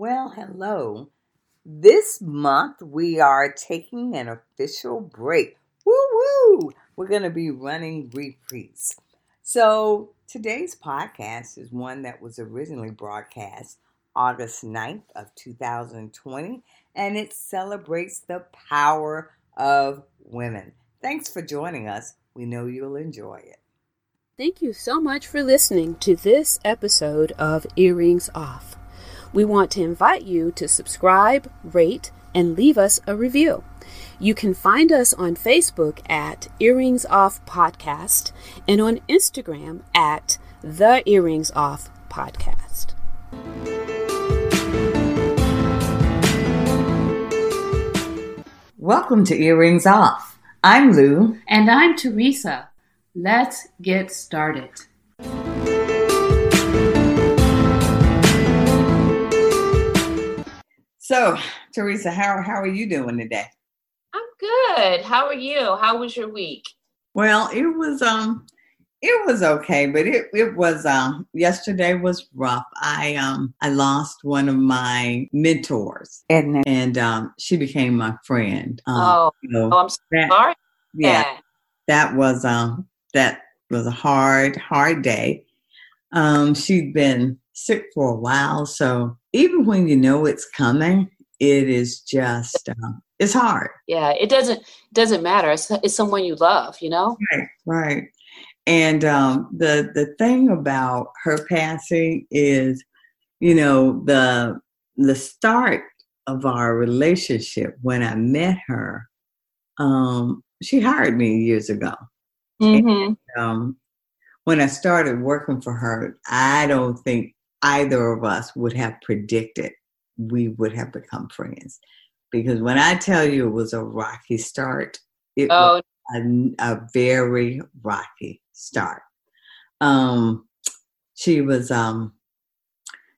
Well, hello. This month we are taking an official break. Woo woo! We're going to be running reprise. So today's podcast is one that was originally broadcast August 9th of 2020 and it celebrates the power of women. Thanks for joining us. We know you'll enjoy it. Thank you so much for listening to this episode of Earrings Off. We want to invite you to subscribe, rate, and leave us a review. You can find us on Facebook at Earrings Off Podcast and on Instagram at The Earrings Off Podcast. Welcome to Earrings Off. I'm Lou. And I'm Teresa. Let's get started. So, Teresa, how, how are you doing today? I'm good. How are you? How was your week? Well, it was um it was okay, but it it was um yesterday was rough. I um I lost one of my mentors, and and um she became my friend. Um, oh, oh, I'm that, sorry. Yeah, that was um that was a hard hard day. Um, she'd been sick for a while, so even when you know it's coming, it is just um, it's hard. Yeah, it doesn't doesn't matter. It's, it's someone you love, you know. Right, right. And um, the the thing about her passing is, you know, the the start of our relationship when I met her. Um, she hired me years ago. Mm-hmm. And, um, when I started working for her, I don't think either of us would have predicted we would have become friends. Because when I tell you it was a rocky start, it oh. was a, a very rocky start. Um, she was um,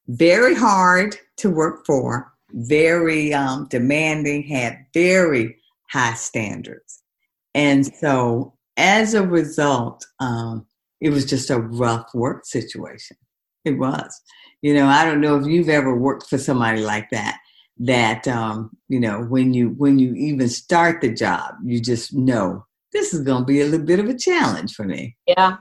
very hard to work for, very um, demanding, had very high standards. And so as a result, um, it was just a rough work situation. It was. You know, I don't know if you've ever worked for somebody like that. That um, you know, when you when you even start the job, you just know this is going to be a little bit of a challenge for me. Yeah,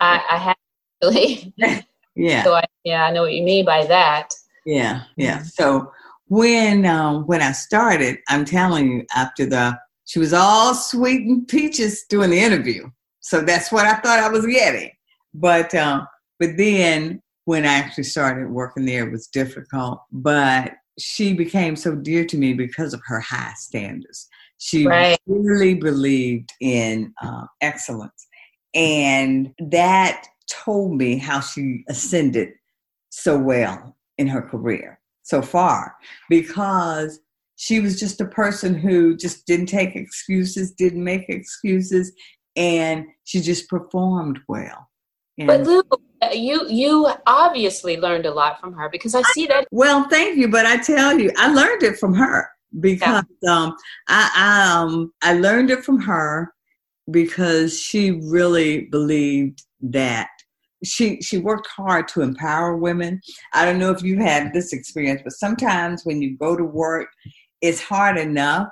I, I have really. yeah. So I, yeah, I know what you mean by that. Yeah, yeah. So when um, when I started, I'm telling you, after the she was all sweet and peaches doing the interview, so that's what I thought I was getting. But um, but then when I actually started working there, it was difficult. But she became so dear to me because of her high standards. She right. really believed in uh, excellence. And that told me how she ascended so well in her career so far because she was just a person who just didn't take excuses, didn't make excuses, and she just performed well. And but Lou, you you obviously learned a lot from her because I see that. Well, thank you, but I tell you, I learned it from her because yeah. um, I, I um I learned it from her because she really believed that she she worked hard to empower women. I don't know if you had this experience, but sometimes when you go to work, it's hard enough,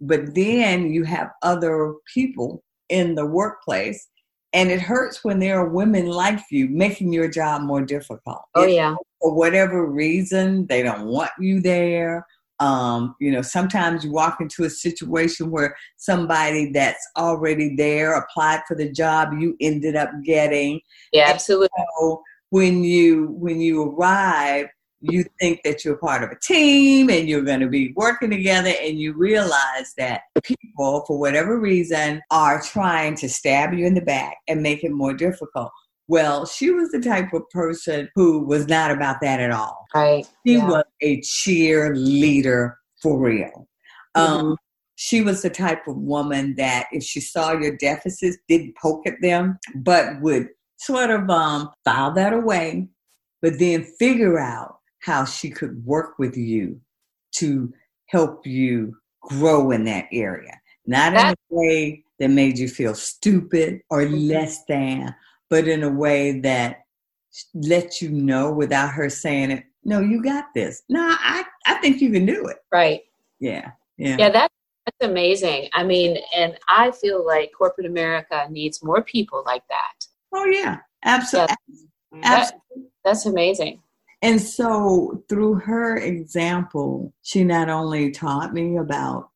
but then you have other people in the workplace and it hurts when there are women like you making your job more difficult. Oh, yeah. For whatever reason, they don't want you there. Um, you know, sometimes you walk into a situation where somebody that's already there applied for the job you ended up getting. Yeah, absolutely. So when you when you arrive, you think that you're part of a team and you're going to be working together and you realize that people for whatever reason are trying to stab you in the back and make it more difficult well she was the type of person who was not about that at all right she yeah. was a cheerleader for real mm-hmm. um, she was the type of woman that if she saw your deficits didn't poke at them but would sort of um, file that away but then figure out how she could work with you to help you grow in that area. Not in a way that made you feel stupid or mm-hmm. less than, but in a way that let you know without her saying it. No, you got this. No, I I think you can do it. Right. Yeah. Yeah. Yeah. That's that's amazing. I mean, and I feel like corporate America needs more people like that. Oh yeah, absolutely. Yeah. That, that's amazing. And so, through her example, she not only taught me about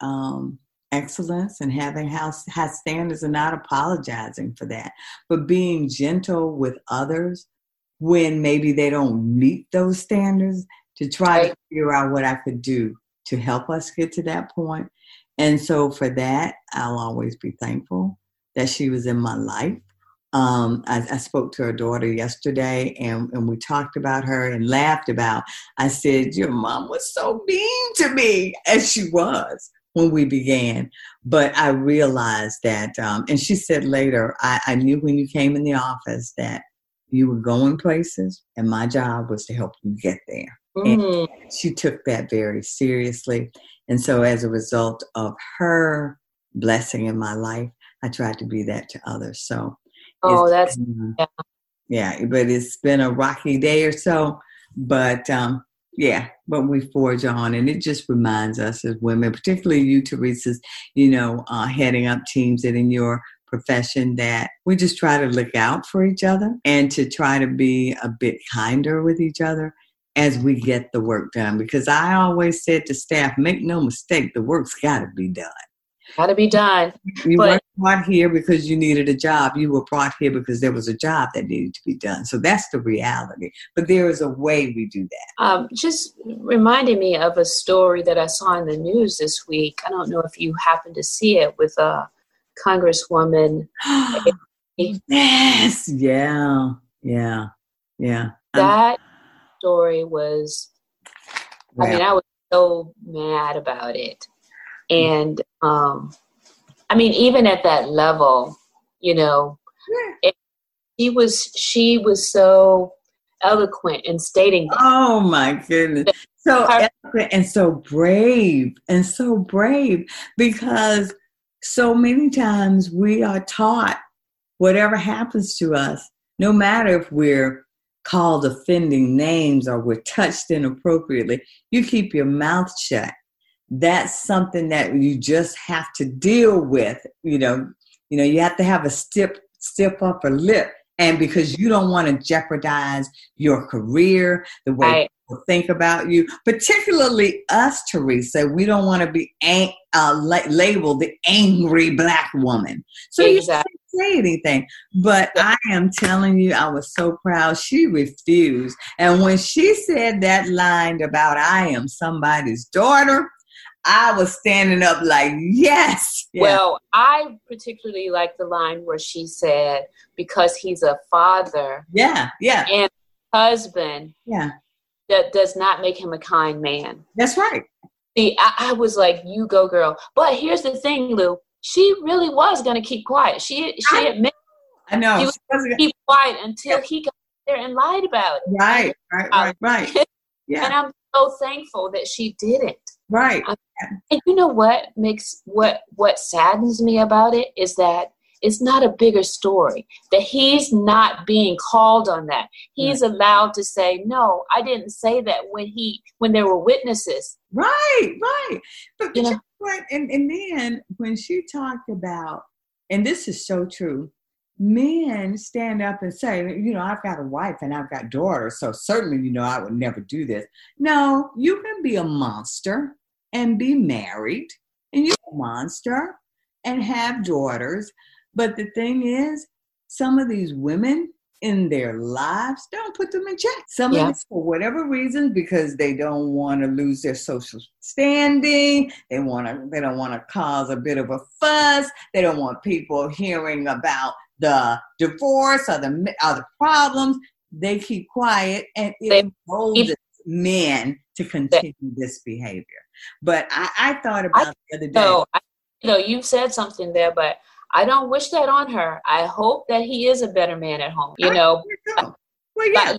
um, excellence and having house high standards and not apologizing for that, but being gentle with others when maybe they don't meet those standards to try right. to figure out what I could do to help us get to that point. And so for that, I'll always be thankful that she was in my life. Um, I, I, spoke to her daughter yesterday and, and we talked about her and laughed about. I said, Your mom was so mean to me, as she was when we began. But I realized that, um, and she said later, I, I knew when you came in the office that you were going places, and my job was to help you get there. Mm. And she took that very seriously. And so, as a result of her blessing in my life, I tried to be that to others. So, oh, that's been, yeah. yeah, but it's been a rocky day or so. But um, yeah, but we forge on, and it just reminds us as women, particularly you, Teresa's, you know, uh, heading up teams that in your profession that we just try to look out for each other and to try to be a bit kinder with each other as we get the work done. Because I always said to staff, make no mistake, the work's got to be done. Got to be done. You but, weren't brought here because you needed a job. You were brought here because there was a job that needed to be done. So that's the reality. But there is a way we do that. Um, just reminding me of a story that I saw in the news this week. I don't know if you happened to see it with a Congresswoman. yes. Yeah. Yeah. Yeah. That story was, I mean, I was so mad about it. And, um, I mean, even at that level, you know, it, she was, she was so eloquent in stating that. Oh my goodness. So eloquent and so brave and so brave because so many times we are taught whatever happens to us, no matter if we're called offending names or we're touched inappropriately, you keep your mouth shut. That's something that you just have to deal with. You know, you know, you have to have a stiff, stiff upper lip. And because you don't want to jeopardize your career, the way right. people think about you, particularly us, Teresa, we don't want to be ang- uh, la- labeled the angry black woman. So exactly. you say anything. But I am telling you, I was so proud. She refused. And when she said that line about I am somebody's daughter, I was standing up like, yes. Yeah. Well, I particularly like the line where she said, because he's a father. Yeah, yeah. And husband. Yeah. That does not make him a kind man. That's right. See, I, I was like, you go, girl. But here's the thing, Lou she really was going to keep quiet. She she I, admitted. I know. She was going to keep quiet until he got there and lied about it. Right, right, right, right. Yeah. and I'm so thankful that she didn't. Right. Um, and you know what makes what what saddens me about it is that it's not a bigger story that he's not being called on that. He's right. allowed to say no i didn't say that when he when there were witnesses. Right right. But you know? what? And, and then when she talked about and this is so true men stand up and say you know i've got a wife and i've got daughters so certainly you know i would never do this no you can be a monster and be married and you're a monster and have daughters but the thing is, some of these women in their lives don't put them in check. Some of them, for whatever reason, because they don't want to lose their social standing. They want to. They don't want to cause a bit of a fuss. They don't want people hearing about the divorce or the other problems. They keep quiet, and it molds men to continue this behavior. But I, I thought about I, the other day. No, I, you know, you said something there, but I don't wish that on her. I hope that he is a better man at home. You know, well, yeah.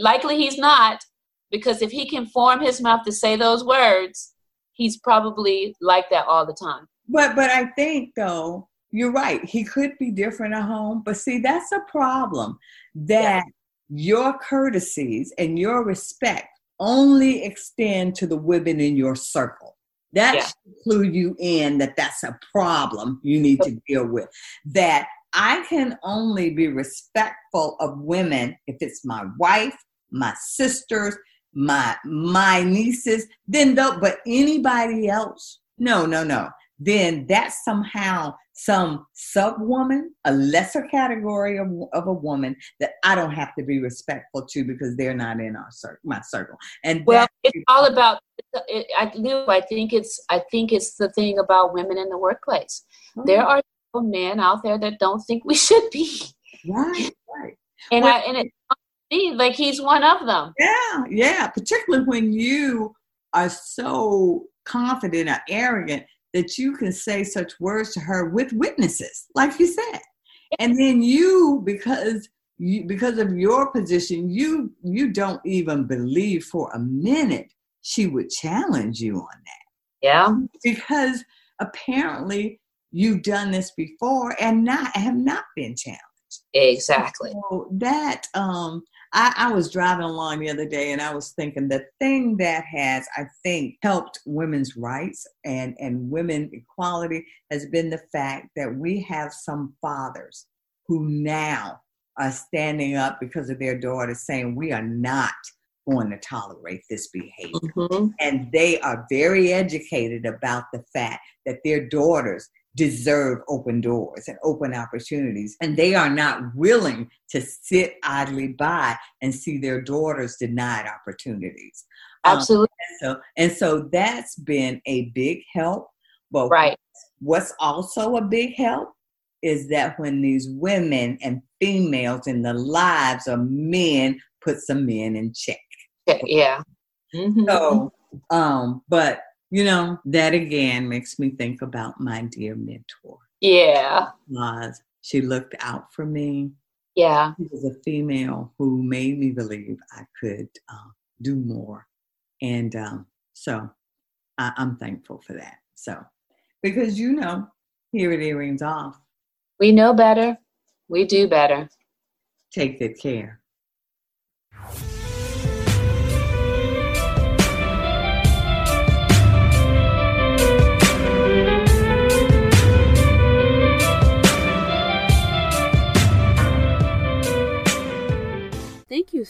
likely he's not because if he can form his mouth to say those words, he's probably like that all the time. But but I think though you're right. He could be different at home, but see, that's a problem that your courtesies and your respect only extend to the women in your circle. That yeah. should clue you in that that's a problem you need to deal with. That I can only be respectful of women if it's my wife, my sisters, my my nieces, then though, but anybody else, no, no, no. Then that's somehow some sub woman, a lesser category of, of a woman that I don't have to be respectful to because they're not in our circle, my circle. And well, it's all about. It, I, I think it's. I think it's the thing about women in the workplace. Oh. There are men out there that don't think we should be. Right, right. And well, I and it like he's one of them. Yeah, yeah. Particularly when you are so confident or arrogant that you can say such words to her with witnesses, like you said. And then you, because you, because of your position, you you don't even believe for a minute she would challenge you on that. Yeah. Because apparently you've done this before and not have not been challenged. Exactly. So that um I, I, was driving along the other day and I was thinking the thing that has, I think, helped women's rights and, and women equality has been the fact that we have some fathers who now are standing up because of their daughters saying we are not going to tolerate this behavior. Mm-hmm. And they are very educated about the fact that their daughters deserve open doors and open opportunities. And they are not willing to sit idly by and see their daughters denied opportunities. Absolutely. Um, and, so, and so that's been a big help. But right. what's also a big help is that when these women and females in the lives of men put some men in check. Yeah. Mm-hmm. So, um, but you know, that again makes me think about my dear mentor. Yeah. Was she looked out for me. Yeah. She was a female who made me believe I could uh, do more. And um, so I, I'm thankful for that. So, because you know, here at Earrings Off, we know better, we do better. Take good care.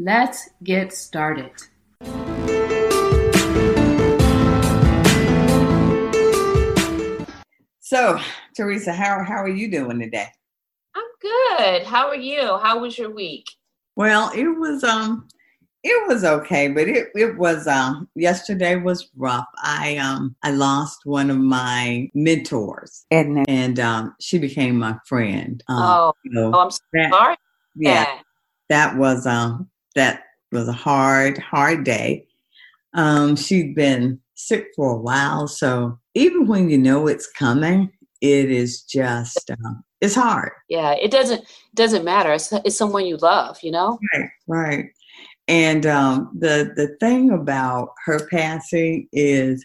Let's get started. So, Teresa, how, how are you doing today? I'm good. How are you? How was your week? Well, it was um it was okay, but it it was um yesterday was rough. I um I lost one of my mentors, and and um she became my friend. Um, oh, so oh, I'm sorry. yeah, that was um that was a hard, hard day. Um, she'd been sick for a while, so even when you know it's coming, it is just um, it's hard. Yeah, it doesn't doesn't matter. It's, it's someone you love, you know. Right, right. And um, the the thing about her passing is,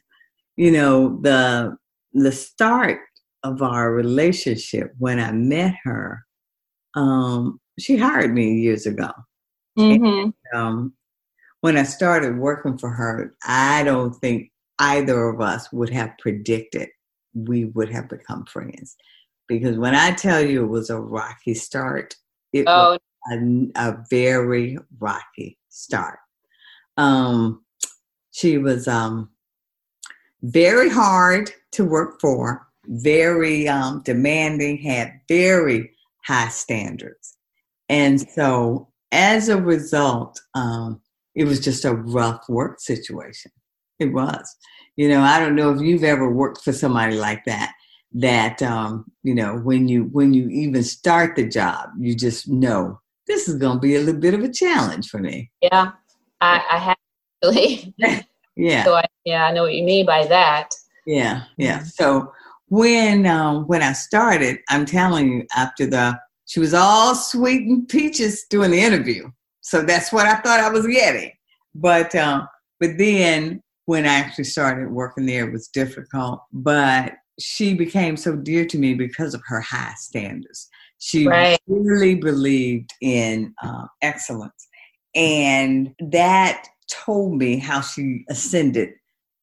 you know, the the start of our relationship when I met her. Um, she hired me years ago, Mm-hmm. And, um, when I started working for her, I don't think either of us would have predicted we would have become friends. Because when I tell you it was a rocky start, it oh. was a, a, very rocky start. Um, she was um, very hard to work for, very um, demanding, had very high standards. And so as a result, um, it was just a rough work situation. It was. You know, I don't know if you've ever worked for somebody like that, that um, you know when you when you even start the job, you just know this is going to be a little bit of a challenge for me. Yeah, I, I have actually. yeah. So I, yeah, I know what you mean by that. Yeah, yeah. So when um, when I started, I'm telling you, after the she was all sweet and peaches doing the interview. So that's what I thought I was getting. But um, but then when I actually started working there, it was difficult. But she became so dear to me because of her high standards. She right. really believed in uh, excellence. And that told me how she ascended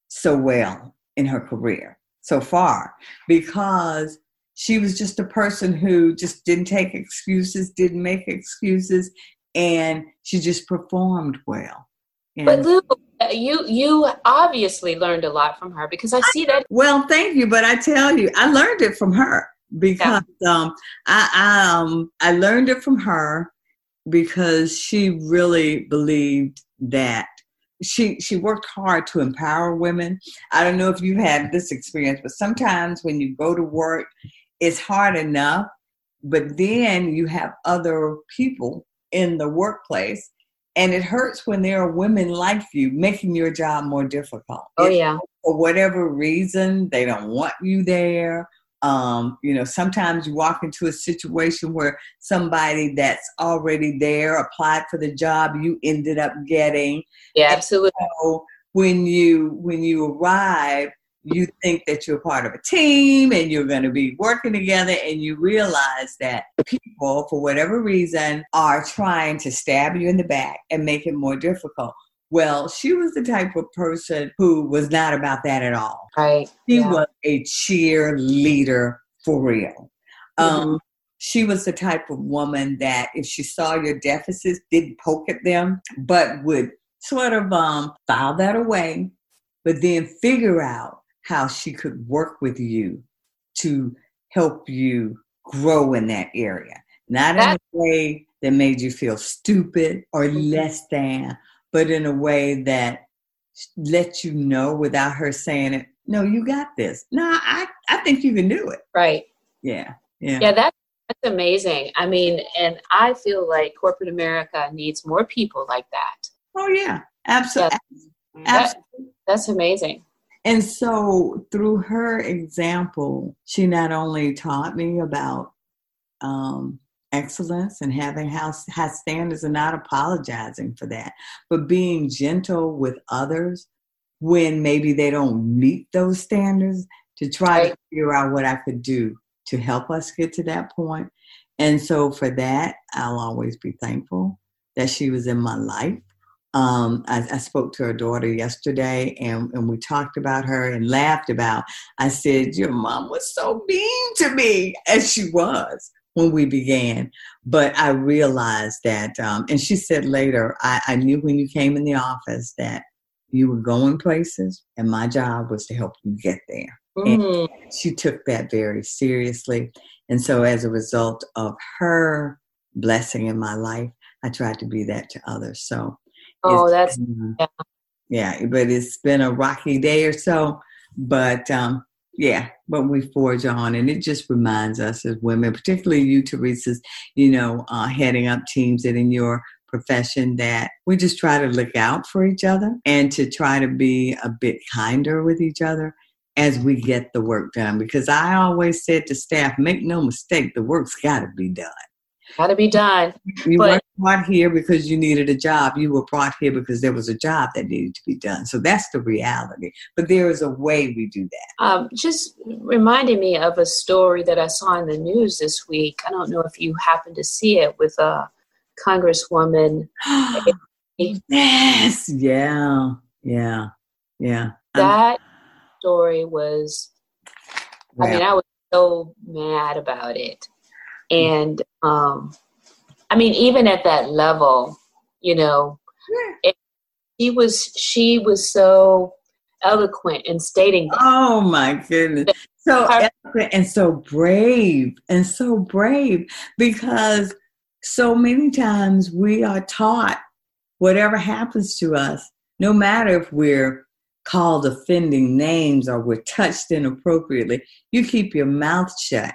so well in her career so far because she was just a person who just didn't take excuses, didn't make excuses, and she just performed well. And but Lou, you you obviously learned a lot from her because I see that. Well, thank you, but I tell you, I learned it from her because yeah. um, I I, um, I learned it from her because she really believed that she she worked hard to empower women. I don't know if you've had this experience, but sometimes when you go to work, it's hard enough, but then you have other people in the workplace and it hurts when there are women like you making your job more difficult. Oh yeah. For whatever reason, they don't want you there. Um, you know, sometimes you walk into a situation where somebody that's already there applied for the job you ended up getting. Yeah, absolutely. So when you when you arrive, you think that you're part of a team and you're going to be working together and you realize that people for whatever reason are trying to stab you in the back and make it more difficult well she was the type of person who was not about that at all right she yeah. was a cheerleader for real um, mm-hmm. um, she was the type of woman that if she saw your deficits didn't poke at them but would sort of um, file that away but then figure out how she could work with you to help you grow in that area. Not in a way that made you feel stupid or mm-hmm. less than, but in a way that let you know without her saying it, no, you got this. No, I, I think you can do it. Right. Yeah. Yeah. Yeah, that's that's amazing. I mean, and I feel like corporate America needs more people like that. Oh yeah. Absolutely. That, Absolutely. that's amazing. And so, through her example, she not only taught me about um, excellence and having high standards and not apologizing for that, but being gentle with others when maybe they don't meet those standards to try right. to figure out what I could do to help us get to that point. And so, for that, I'll always be thankful that she was in my life um, I, I, spoke to her daughter yesterday and, and we talked about her and laughed about. I said, Your mom was so mean to me, as she was when we began. But I realized that, um, and she said later, I, I knew when you came in the office that you were going places and my job was to help you get there. Mm. And she took that very seriously. And so, as a result of her blessing in my life, I tried to be that to others. So, Oh, that's yeah. yeah. but it's been a rocky day or so. But um, yeah, but we forge on, and it just reminds us as women, particularly you, Teresa's, you know, uh, heading up teams that in your profession that we just try to look out for each other and to try to be a bit kinder with each other as we get the work done. Because I always said to staff, make no mistake, the work's got to be done. Got to be done. You but, weren't brought here because you needed a job. You were brought here because there was a job that needed to be done. So that's the reality. But there is a way we do that. Um, just reminding me of a story that I saw in the news this week. I don't know if you happened to see it with a congresswoman. yes. Yeah. Yeah. Yeah. That story was, I mean, I was so mad about it and um, I mean, even at that level, you know, it, she was she was so eloquent in stating that. Oh my goodness. So eloquent and so brave and so brave because so many times we are taught whatever happens to us, no matter if we're called offending names or we're touched inappropriately, you keep your mouth shut.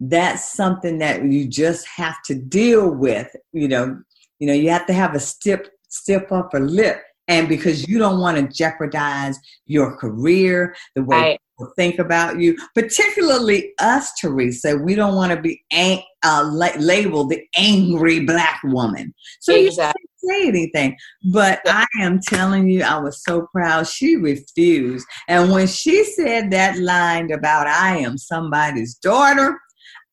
That's something that you just have to deal with. You know, you know, you have to have a stiff, stiff upper lip. And because you don't want to jeopardize your career, the way right. people think about you, particularly us, Teresa, we don't want to be ang- uh, labeled the angry black woman. So exactly you shouldn't say anything. But I am telling you, I was so proud. She refused. And when she said that line about I am somebody's daughter,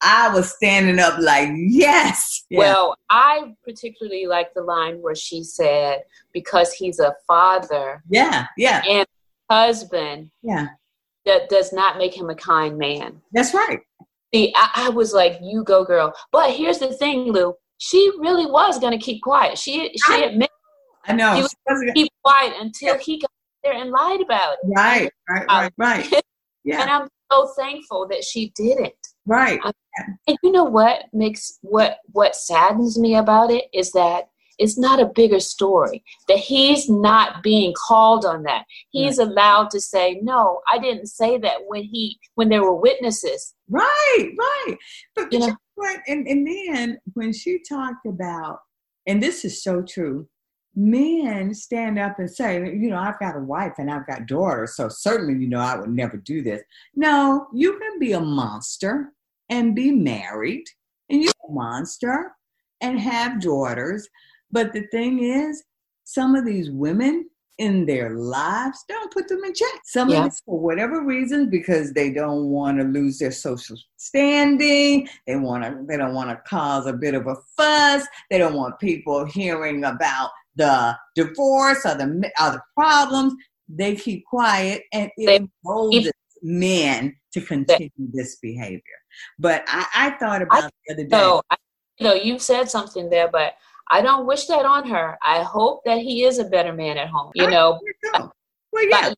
I was standing up like, yes. Yeah. Well, I particularly like the line where she said, because he's a father. Yeah, yeah. And husband. Yeah. That does not make him a kind man. That's right. See, I, I was like, you go, girl. But here's the thing, Lou she really was going to keep quiet. She she I, admitted I know she was going to keep quiet until yeah. he got there and lied about it. Right, right, right, right. Yeah. and I'm so thankful that she didn't. Right. Um, and you know what makes what what saddens me about it is that it's not a bigger story that he's not being called on that. He's right. allowed to say no i didn't say that when he when there were witnesses. Right right. But you know? what? And, and then when she talked about and this is so true men stand up and say you know i've got a wife and i've got daughters so certainly you know i would never do this. No you can be a monster and be married and you're a monster and have daughters but the thing is, some of these women in their lives don't put them in check. Some yeah. of it for whatever reason, because they don't want to lose their social standing. They want to. They don't want to cause a bit of a fuss. They don't want people hearing about the divorce or the other problems. They keep quiet, and it emboldens men to continue this behavior. But I, I thought about I, the other day. So, I, you know, you've said something there, but I don't wish that on her. I hope that he is a better man at home. You know, well, yeah.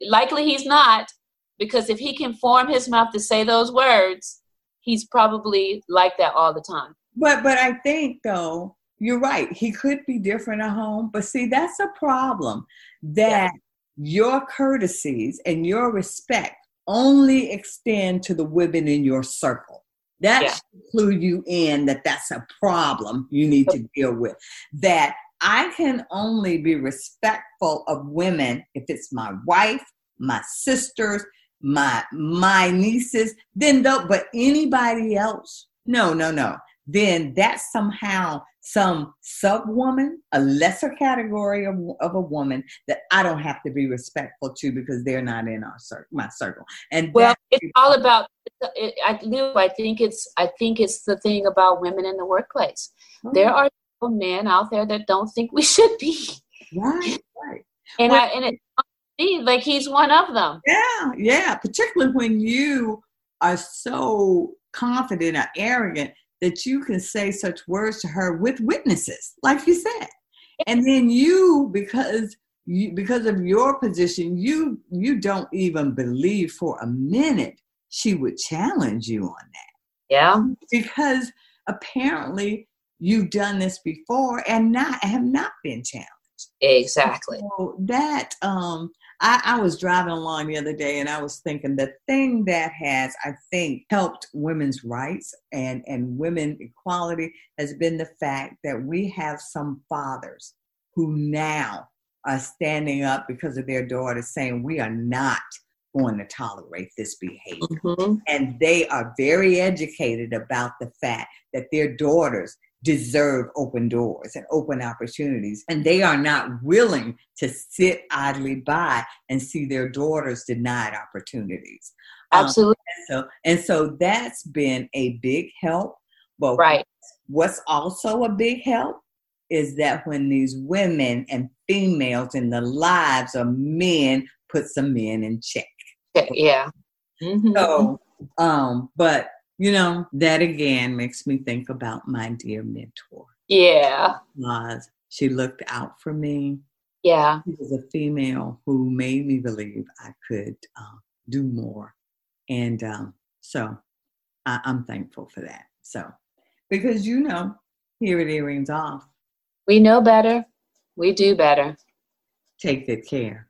likely he's not because if he can form his mouth to say those words, he's probably like that all the time. But but I think though you're right. He could be different at home, but see that's a problem that yeah. your courtesies and your respect only extend to the women in your circle. That yeah. should clue you in that that's a problem you need to deal with. That I can only be respectful of women if it's my wife, my sisters, my my nieces, then though, but anybody else, no, no, no. Then that somehow some sub woman, a lesser category of, of a woman that I don't have to be respectful to because they're not in our cir- my circle. And well, it's all about. It, I, I think it's. I think it's the thing about women in the workplace. Oh. There are men out there that don't think we should be. Right, right. And well, I and it like he's one of them. Yeah, yeah. Particularly when you are so confident or arrogant that you can say such words to her with witnesses, like you said. And then you, because you, because of your position, you you don't even believe for a minute she would challenge you on that. Yeah. Because apparently you've done this before and not have not been challenged. Exactly. So that um I, I, was driving along the other day and I was thinking the thing that has, I think, helped women's rights and, and women equality has been the fact that we have some fathers who now are standing up because of their daughters saying we are not going to tolerate this behavior. Mm-hmm. And they are very educated about the fact that their daughters deserve open doors and open opportunities. And they are not willing to sit idly by and see their daughters denied opportunities. Absolutely. Um, and so, and so that's been a big help. But right. what's also a big help is that when these women and females in the lives of men put some men in check. Yeah. Mm-hmm. So, um, but you know, that again makes me think about my dear mentor. Yeah. Because she looked out for me. Yeah. She was a female who made me believe I could uh, do more. And um, so I- I'm thankful for that. So, because you know, here at Earrings Off, we know better, we do better. Take good care.